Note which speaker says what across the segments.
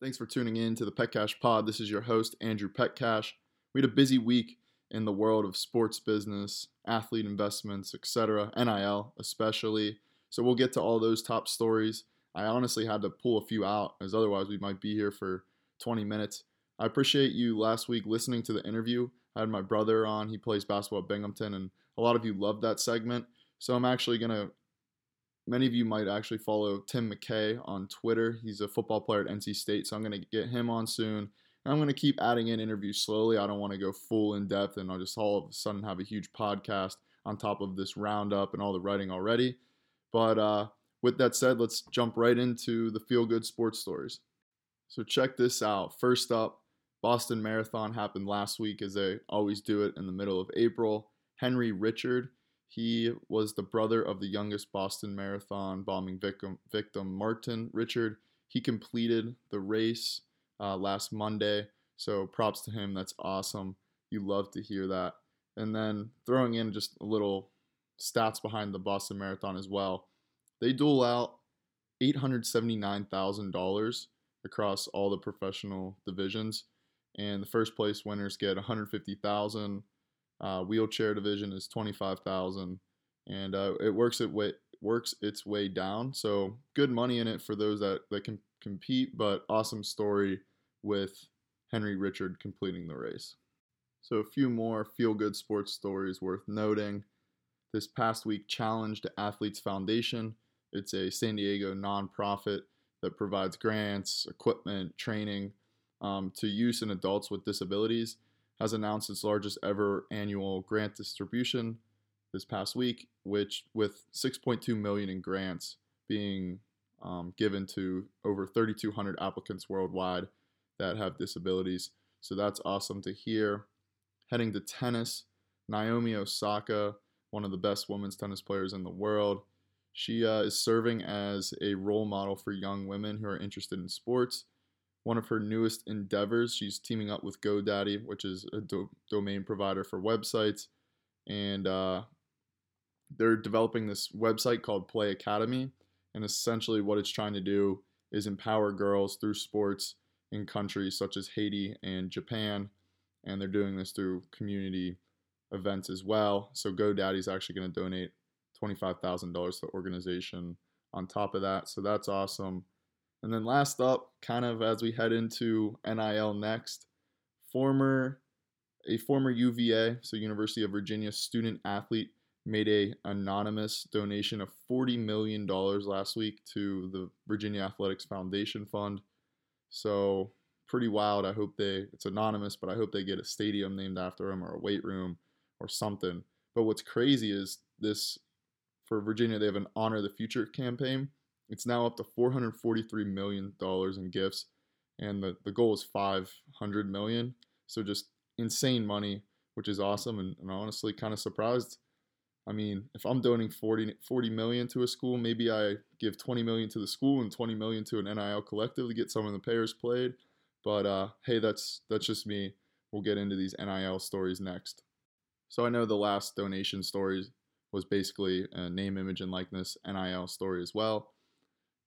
Speaker 1: Thanks for tuning in to the Petcash Pod. This is your host, Andrew Petcash. We had a busy week in the world of sports business, athlete investments, etc., NIL especially. So we'll get to all those top stories. I honestly had to pull a few out, as otherwise we might be here for 20 minutes. I appreciate you last week listening to the interview. I had my brother on. He plays basketball at Binghamton, and a lot of you loved that segment. So I'm actually going to many of you might actually follow Tim McKay on Twitter. He's a football player at NC State, so I'm going to get him on soon. And I'm going to keep adding in interviews slowly. I don't want to go full in depth and I'll just all of a sudden have a huge podcast on top of this roundup and all the writing already. But uh, with that said, let's jump right into the feel good sports stories. So check this out. First up, Boston Marathon happened last week as they always do it in the middle of April. Henry Richard, he was the brother of the youngest Boston Marathon bombing victim, victim Martin Richard. He completed the race uh, last Monday, so props to him. That's awesome. You love to hear that. And then throwing in just a little stats behind the Boston Marathon as well. They dole out $879,000 across all the professional divisions, and the first place winners get 150,000. Uh, wheelchair division is 25,000, and uh, it works it way works its way down. So good money in it for those that that can compete, but awesome story with Henry Richard completing the race. So a few more feel good sports stories worth noting. This past week, challenged to Athletes Foundation. It's a San Diego nonprofit that provides grants, equipment, training um, to youth and adults with disabilities has announced its largest ever annual grant distribution this past week, which with 6.2 million in grants being um, given to over 3,200 applicants worldwide that have disabilities. So that's awesome to hear. Heading to tennis, Naomi Osaka, one of the best women's tennis players in the world. She uh, is serving as a role model for young women who are interested in sports one of her newest endeavors. She's teaming up with GoDaddy, which is a do- domain provider for websites, and uh, they're developing this website called Play Academy. And essentially, what it's trying to do is empower girls through sports in countries such as Haiti and Japan. And they're doing this through community events as well. So GoDaddy is actually going to donate $25,000 to the organization on top of that. So that's awesome. And then last up, kind of as we head into NIL next, former a former UVA, so University of Virginia student athlete made a anonymous donation of 40 million dollars last week to the Virginia Athletics Foundation Fund. So pretty wild. I hope they it's anonymous, but I hope they get a stadium named after him or a weight room or something. But what's crazy is this for Virginia, they have an Honor the Future campaign it's now up to $443 million in gifts, and the, the goal is 500 million. So just insane money, which is awesome, and, and honestly kind of surprised. I mean, if I'm donating 40, 40 million to a school, maybe I give 20 million to the school and 20 million to an NIL collective to get some of the players played. But uh, hey, that's that's just me. We'll get into these NIL stories next. So I know the last donation story was basically a name, image, and likeness NIL story as well.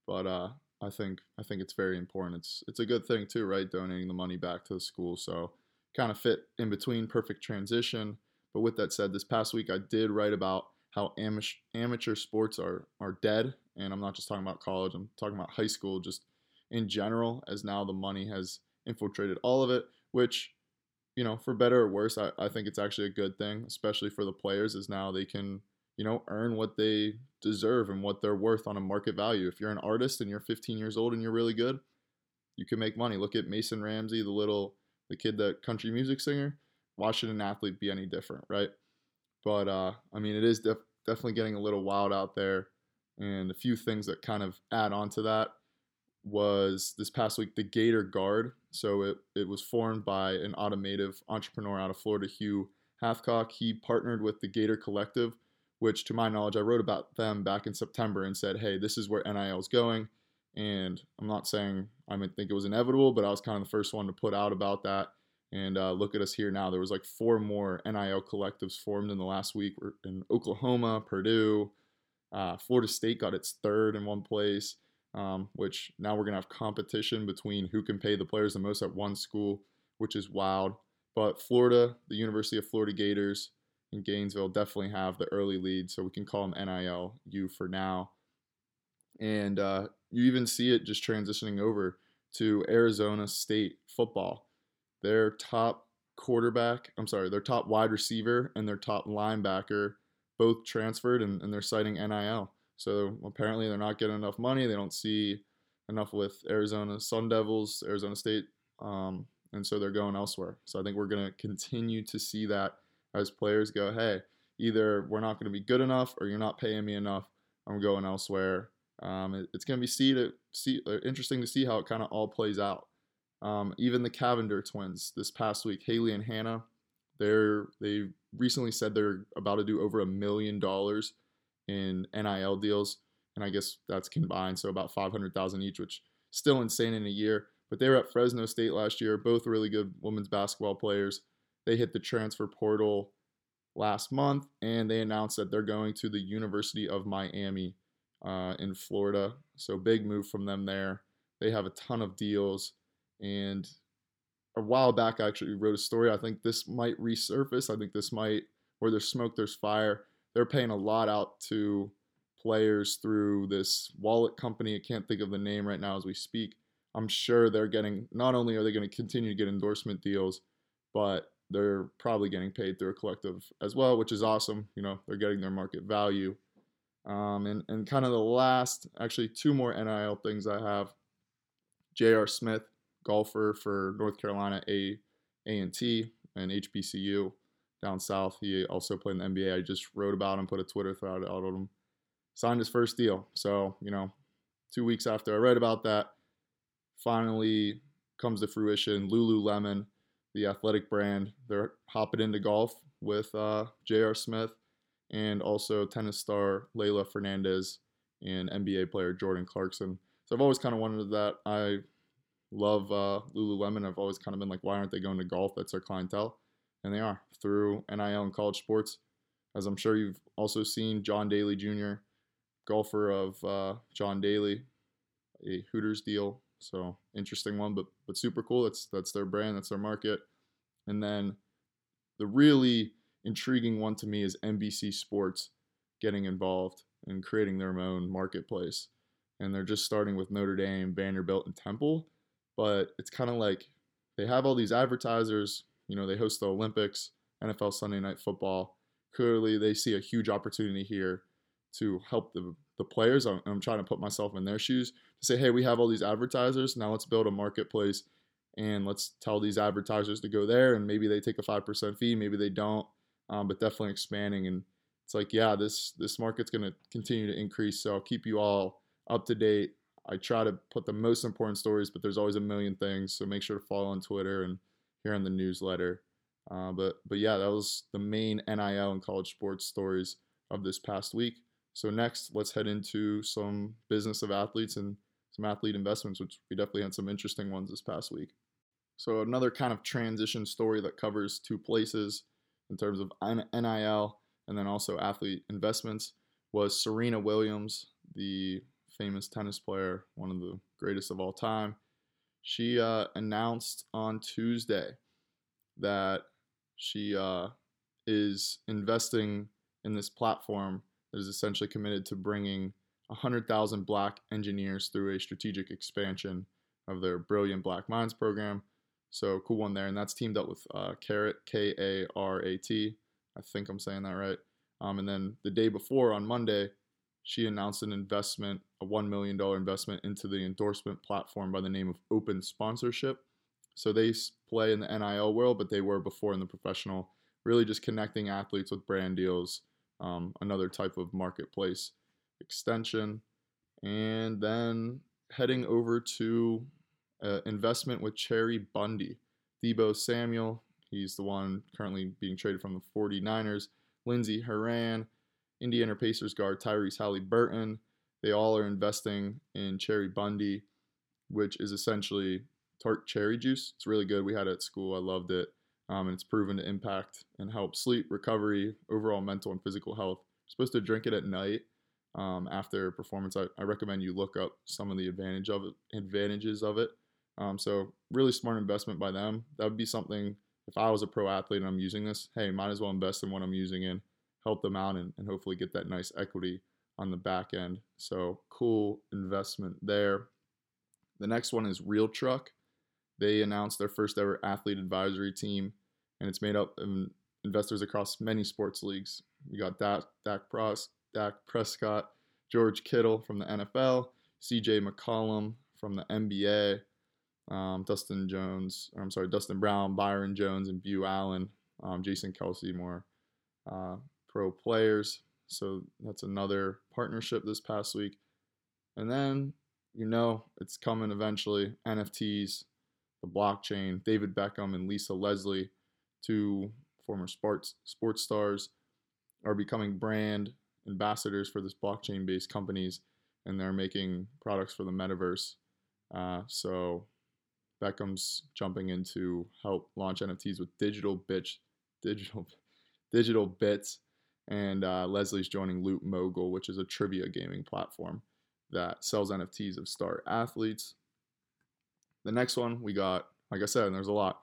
Speaker 1: But uh, I think I think it's very important. It's it's a good thing too, right? Donating the money back to the school. So kind of fit in between, perfect transition. But with that said, this past week I did write about how amateur amateur sports are are dead, and I'm not just talking about college. I'm talking about high school, just in general, as now the money has infiltrated all of it, which you know, for better or worse, I, I think it's actually a good thing, especially for the players, is now they can you know, earn what they deserve and what they're worth on a market value. If you're an artist and you're 15 years old and you're really good, you can make money. Look at Mason Ramsey, the little the kid that country music singer. Why should an athlete be any different, right? But uh, I mean, it is def- definitely getting a little wild out there. And a few things that kind of add on to that was this past week the Gator Guard. So it, it was formed by an automotive entrepreneur out of Florida, Hugh Hathcock. He partnered with the Gator Collective, which to my knowledge, I wrote about them back in September and said, hey, this is where NIL is going. And I'm not saying I think it was inevitable, but I was kind of the first one to put out about that. And uh, look at us here now. There was like four more NIL collectives formed in the last week in Oklahoma, Purdue, uh, Florida State got its third in one place. um, which now we're to have competition between who can pay the players the most at one school, which is wild. But Florida, the University of Florida Gators in Gainesville, definitely have the early lead, so we can call them NILU for now. And uh, you even see it just transitioning over to Arizona State football. Their top quarterback, I'm sorry, their top wide receiver and their top linebacker both transferred and, and they're citing NIL. So apparently they're not getting enough money. They don't see enough with Arizona Sun Devils, Arizona State, um, and so they're going elsewhere. So I think we're going to continue to see that as players go, hey, either we're not going to be good enough or you're not paying me enough. I'm going elsewhere. Um, it, it's going to be see to see uh, interesting to see how it kind of all plays out. Um, even the Cavinder twins this past week, Haley and Hannah, they're they recently said they're about to do over a million dollars in NIL deals, and I guess that's combined, so about five hundred thousand each, which still insane in a year. But they were at Fresno State last year, both really good women's basketball players. They hit the transfer portal last month, and they announced that they're going to the University of Miami uh, in Florida. So big move from them there. They have a ton of deals, and a while back I actually wrote a story. I think this might resurface. I think this might where there's smoke, there's fire. They're paying a lot out to players through this wallet company. I can't think of the name right now as we speak. I'm sure they're getting not only are they going to continue to get endorsement deals, but they're probably getting paid through a collective as well, which is awesome. You know, they're getting their market value. Um, and, and kind of the last, actually, two more NIL things I have. J.R. Smith, golfer for North Carolina A A&T and HBCU down south. He also played in the NBA. I just wrote about him, put a Twitter thread out on him. Signed his first deal. So, you know, two weeks after I read about that, finally comes to fruition. Lululemon, the athletic brand, they're hopping into golf with uh, J.R. Smith and also tennis star Leylah Fernandez and NBA player Jordan Clarkson. So I've always kind of wanted that. I love uh, Lululemon. I've always kind of been like, why aren't they going to golf? That's their clientele. And they are through NIL and college sports. As I'm sure you've also seen John Daly Jr., golfer of uh, John Daly, a Hooters deal. So interesting one, but but super cool. That's that's their brand, that's their market. And then the really intriguing one to me is NBC Sports getting involved and creating their own marketplace. And they're just starting with Notre Dame, Vanderbilt, and Temple. But it's kind of like they have all these advertisers, you know, they host the Olympics, NFL Sunday Night Football. Clearly, they see a huge opportunity here to help the, the players. I'm, I'm trying to put myself in their shoes to say, hey, we have all these advertisers. Now let's build a marketplace and let's tell these advertisers to go there. And maybe they take a 5% fee, maybe they don't um, but definitely expanding. And it's like, yeah, this this market's going to continue to increase. So I'll keep you all up to date. I try to put the most important stories, but there's always a million things. So make sure to follow on Twitter and here on the newsletter. Uh, but but yeah, that was the main NIL and college sports stories of this past week. So next, let's head into some business of athletes and some athlete investments, which we definitely had some interesting ones this past week. So another kind of transition story that covers two places in terms of NIL and then also athlete investments was Serena Williams, the famous tennis player, one of the greatest of all time. She uh, announced on Tuesday that she uh, is investing in this platform that is essentially committed to bringing 100,000 black engineers through a strategic expansion of their Brilliant Black Minds program so cool one there, and that's teamed up with uh, Karat K A R A T. I think I'm saying that right. Um, and then the day before on Monday, she announced an investment, a one million dollar investment into the endorsement platform by the name of Open Sponsorship. So they play in the NIL world, but they were before in the professional, really just connecting athletes with brand deals, um, another type of marketplace extension, and then heading over to uh, investment with Cheribundi. Deebo Samuel, he's the one currently being traded from the 49ers. Lindsey Horan, Indiana Pacers guard Tyrese Haliburton. They all are investing in Cheribundi, which is essentially tart cherry juice. It's really good. We had it at school. I loved it. Um, and it's proven to impact and help sleep, recovery, overall mental and physical health. You're supposed to drink it at night um, after performance, I, I, recommend you look up some of the advantage of it, advantages of it. Um, so really smart investment by them. That would be something if I was a pro athlete and I'm using this, hey, might as well invest in what I'm using in, help them out, and, and hopefully get that nice equity on the back end. So cool investment there. The next one is Real Truck. They announced their first ever athlete advisory team, and it's made up of investors across many sports leagues. We got Dak, Dak, Pros, Dak Prescott, George Kittle from the NFL, CJ McCollum from the NBA, um, Dustin Jones, I'm sorry, Dustin Brown, Byron Jones, and Beau Allen, um, Jason Kelce, more uh, pro players. So that's another partnership this past week. And then, you know, it's coming eventually NFTs, the blockchain, David Beckham and Lisa Leslie, two former sports sports stars, are becoming brand ambassadors for this blockchain based companies and they're making products for the metaverse. Uh, so Beckham's jumping in to help launch NFTs with digital bitch, digital, digital bits, and uh, Leslie's joining LootMogul, which is a trivia gaming platform that sells NFTs of star athletes. The next one we got, like I said, and there's a lot,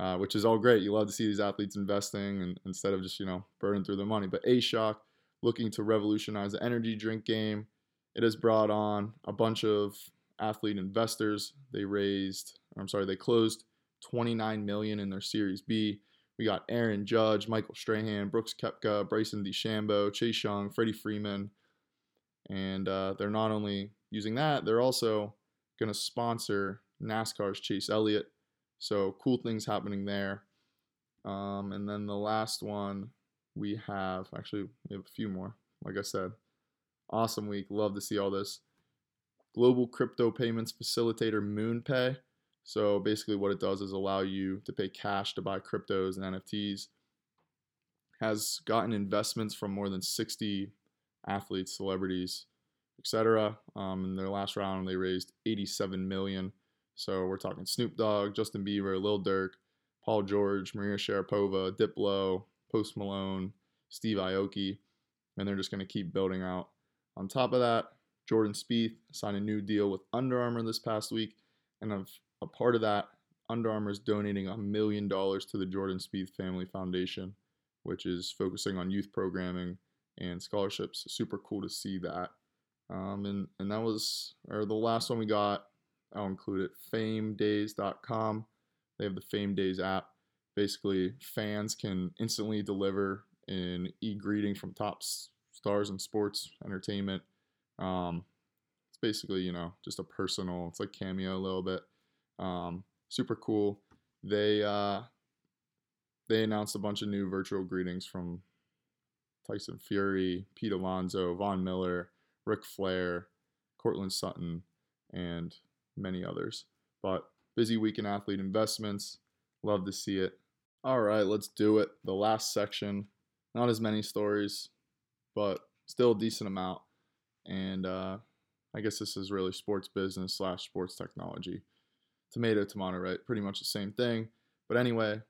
Speaker 1: uh, which is all great. You love to see these athletes investing and instead of just you know burning through their money. But A Shoc looking to revolutionize the energy drink game. It has brought on a bunch of athlete investors. They raised, I'm sorry, they closed 29 million in their Series B. We got Aaron Judge, Michael Strahan, Brooks Koepka, Bryson DeChambeau, Chase Young, Freddie Freeman, and uh, they're not only using that, they're also going to sponsor NASCAR's Chase Elliott. So cool things happening there. Um, and then the last one we have actually we have a few more. Like I said, awesome week. Love to see all this global crypto payments facilitator MoonPay. So basically, what it does is allow you to pay cash to buy cryptos and NFTs. Has gotten investments from more than 60 athletes, celebrities, etc. Um, in their last round, they raised 87 million. So we're talking Snoop Dogg, Justin Bieber, Lil Durk, Paul George, Maria Sharapova, Diplo, Post Malone, Steve Aoki, and they're just going to keep building out. On top of that, Jordan Spieth signed a new deal with Under Armour this past week, and of a part of that, Under Armour is donating a million dollars to the Jordan Spieth Family Foundation, which is focusing on youth programming and scholarships. Super cool to see that. Um, and and that was or the last one we got. I'll include it. FameDays.com. They have the Fame Days app. Basically, fans can instantly deliver an e-greeting from top stars in sports entertainment um, it's basically, you know, just a personal, it's like Cameo a little bit. Um, super cool. They, uh, they announced a bunch of new virtual greetings from Tyson Fury, Pete Alonso, Von Miller, Ric Flair, Courtland Sutton, and many others. But busy week in athlete investments. Love to see it. All right, let's do it. The last section. Not as many stories, but still a decent amount and uh, I guess this is really sports business slash sports technology. Tomato, tomato, right? Pretty much the same thing. But anyway,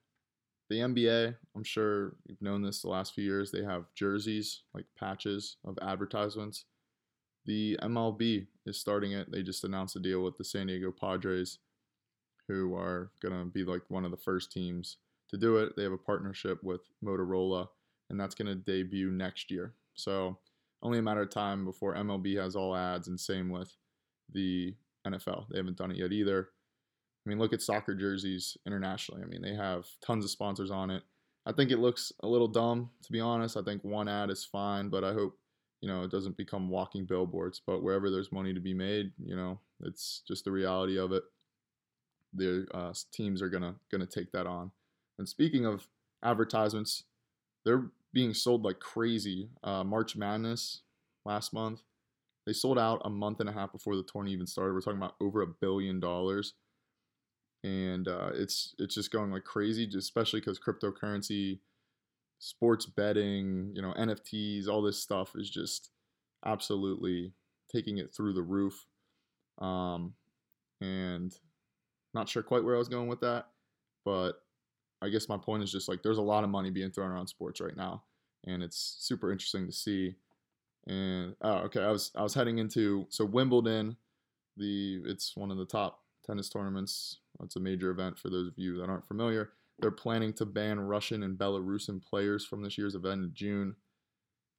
Speaker 1: the NBA, I'm sure you've known this the last few years, they have jerseys, like patches of advertisements. The MLB is starting it. They just announced a deal with the San Diego Padres, who are going to be like one of the first teams to do it. They have a partnership with Motorola, and that's going to debut next year. So only a matter of time before MLB has all ads, and same with the NFL. They haven't done it yet either. I mean, look at soccer jerseys internationally. I mean, they have tons of sponsors on it. I think it looks a little dumb, to be honest. I think one ad is fine, but I hope, you know, it doesn't become walking billboards. But wherever there's money to be made, you know, it's just the reality of it. The uh, teams are gonna gonna take that on. And speaking of advertisements, they're being sold like crazy. Uh, March Madness last month, they sold out a month and a half before the tournament even started. We're talking about over a billion dollars, and uh, it's it's just going like crazy, especially because cryptocurrency, sports betting, you know, NFTs, all this stuff is just absolutely taking it through the roof. Um, and not sure quite where I was going with that, but I guess my point is just like there's a lot of money being thrown around sports right now, and it's super interesting to see And oh, okay, I was I was heading into so Wimbledon, the it's one of the top tennis tournaments. It's a major event for those of you that aren't familiar. They're planning to ban Russian and Belarusian players from this year's event in June.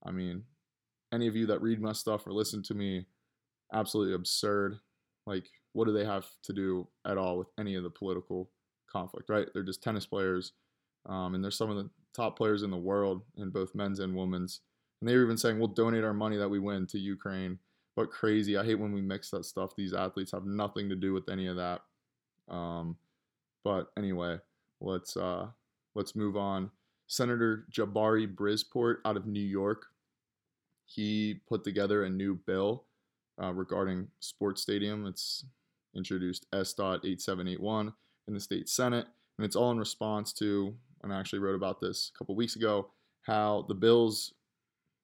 Speaker 1: I mean, any of you that read my stuff or listen to me, absolutely absurd. Like, what do they have to do at all with any of the political conflict, right? They're just tennis players, um, and they're some of the top players in the world in both men's and women's. And they were even saying, we'll donate our money that we win to Ukraine. But crazy. I hate when we mix that stuff. These athletes have nothing to do with any of that. Um, but anyway, let's uh, let's move on. Senator Jabari Brisport out of New York, he put together a new bill uh, regarding sports stadium. It's introduced S. 8781 in the state senate, and it's all in response to. And I actually wrote about this a couple weeks ago. How the Bills,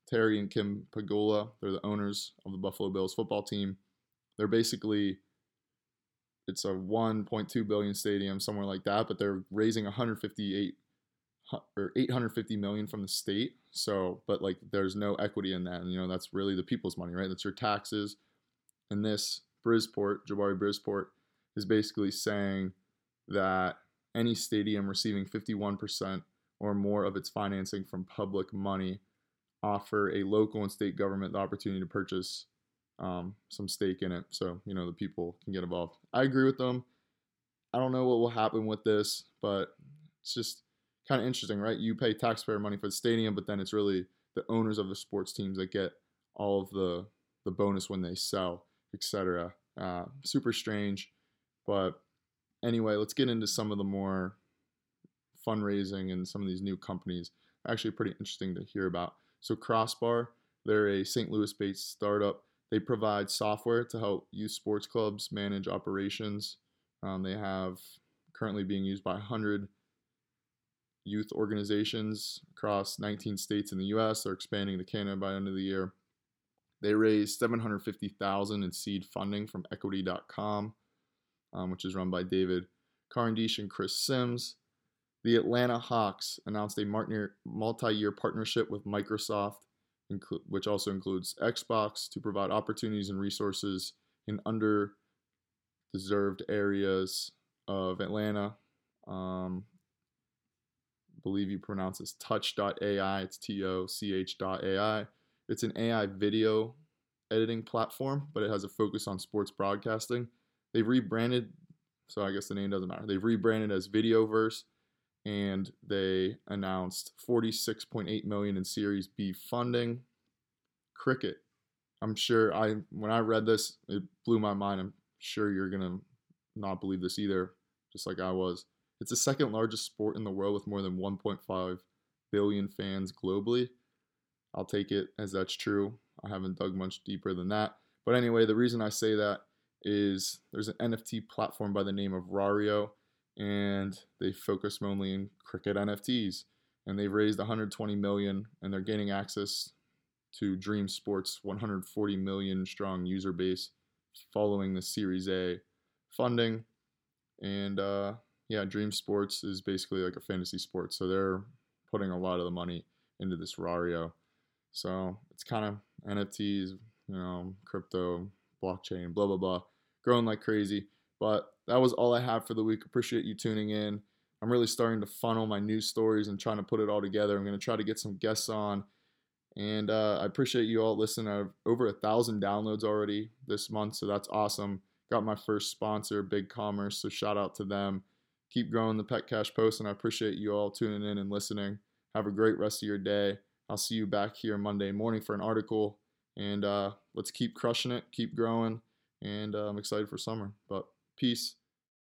Speaker 1: Terry and Kim Pegula, they're the owners of the Buffalo Bills football team. They're basically it's a 1.2 billion stadium somewhere like that but they're raising 158 or 850 million from the state. So but like there's no equity in that and you know that's really the people's money right? That's your taxes. And this brisport jabari brisport is basically saying that any stadium receiving 51% or more of its financing from public money offer a local and state government the opportunity to purchase um, some stake in it so you know the people can get involved. I agree with them. I don't know what will happen with this, but it's just kind of interesting, right? You pay taxpayer money for the stadium, but then it's really the owners of the sports teams that get all of the the bonus when they sell, etc. Uh, super strange, but anyway, let's get into some of the more fundraising and some of these new companies. Actually, pretty interesting to hear about. So Crossbar, they're a St. Louis-based startup they provide software to help youth sports clubs manage operations. Um, they have currently being used by 100 youth organizations across 19 states in the U.S. They're expanding to Canada by the end of the year. They raised 750,000 in seed funding from Equity.com, um, which is run by David Cavendish and Chris Sims. The Atlanta Hawks announced a multi-year partnership with Microsoft which also includes Xbox, to provide opportunities and resources in under-deserved areas of Atlanta. Um, believe you pronounce this touch.ai. It's T O C H.ai. It's an AI video editing platform, but it has a focus on sports broadcasting. They've rebranded, so I guess the name doesn't matter. They've rebranded as Videoverse and they announced 46.8 million in Series B funding. Cricket. I'm sure I when I read this, it blew my mind. I'm sure you're gonna not believe this either, just like I was. It's the second largest sport in the world with more than 1.5 billion fans globally. I'll take it as that's true. I haven't dug much deeper than that. But anyway, the reason I say that is there's an NFT platform by the name of Rario and they focus mainly in cricket NFTs. And they've raised 120 million, and they're gaining access to Dream Sports 140 million strong user base following the Series A funding. And uh, yeah, Dream Sports is basically like a fantasy sport, so they're putting a lot of the money into this Rario. So it's kind of NFTs, you know, crypto, blockchain, blah blah blah, growing like crazy. But that was all I have for the week. Appreciate you tuning in. I'm really starting to funnel my news stories and trying to put it all together. I'm going to try to get some guests on. And uh, I appreciate you all listening. I have over a thousand downloads already this month, so that's awesome. Got my first sponsor, Big Commerce, so shout out to them. Keep growing the Petcash Post, and I appreciate you all tuning in and listening. Have a great rest of your day. I'll see you back here Monday morning for an article, and uh, let's keep crushing it, keep growing, and uh, I'm excited for summer. But Peace.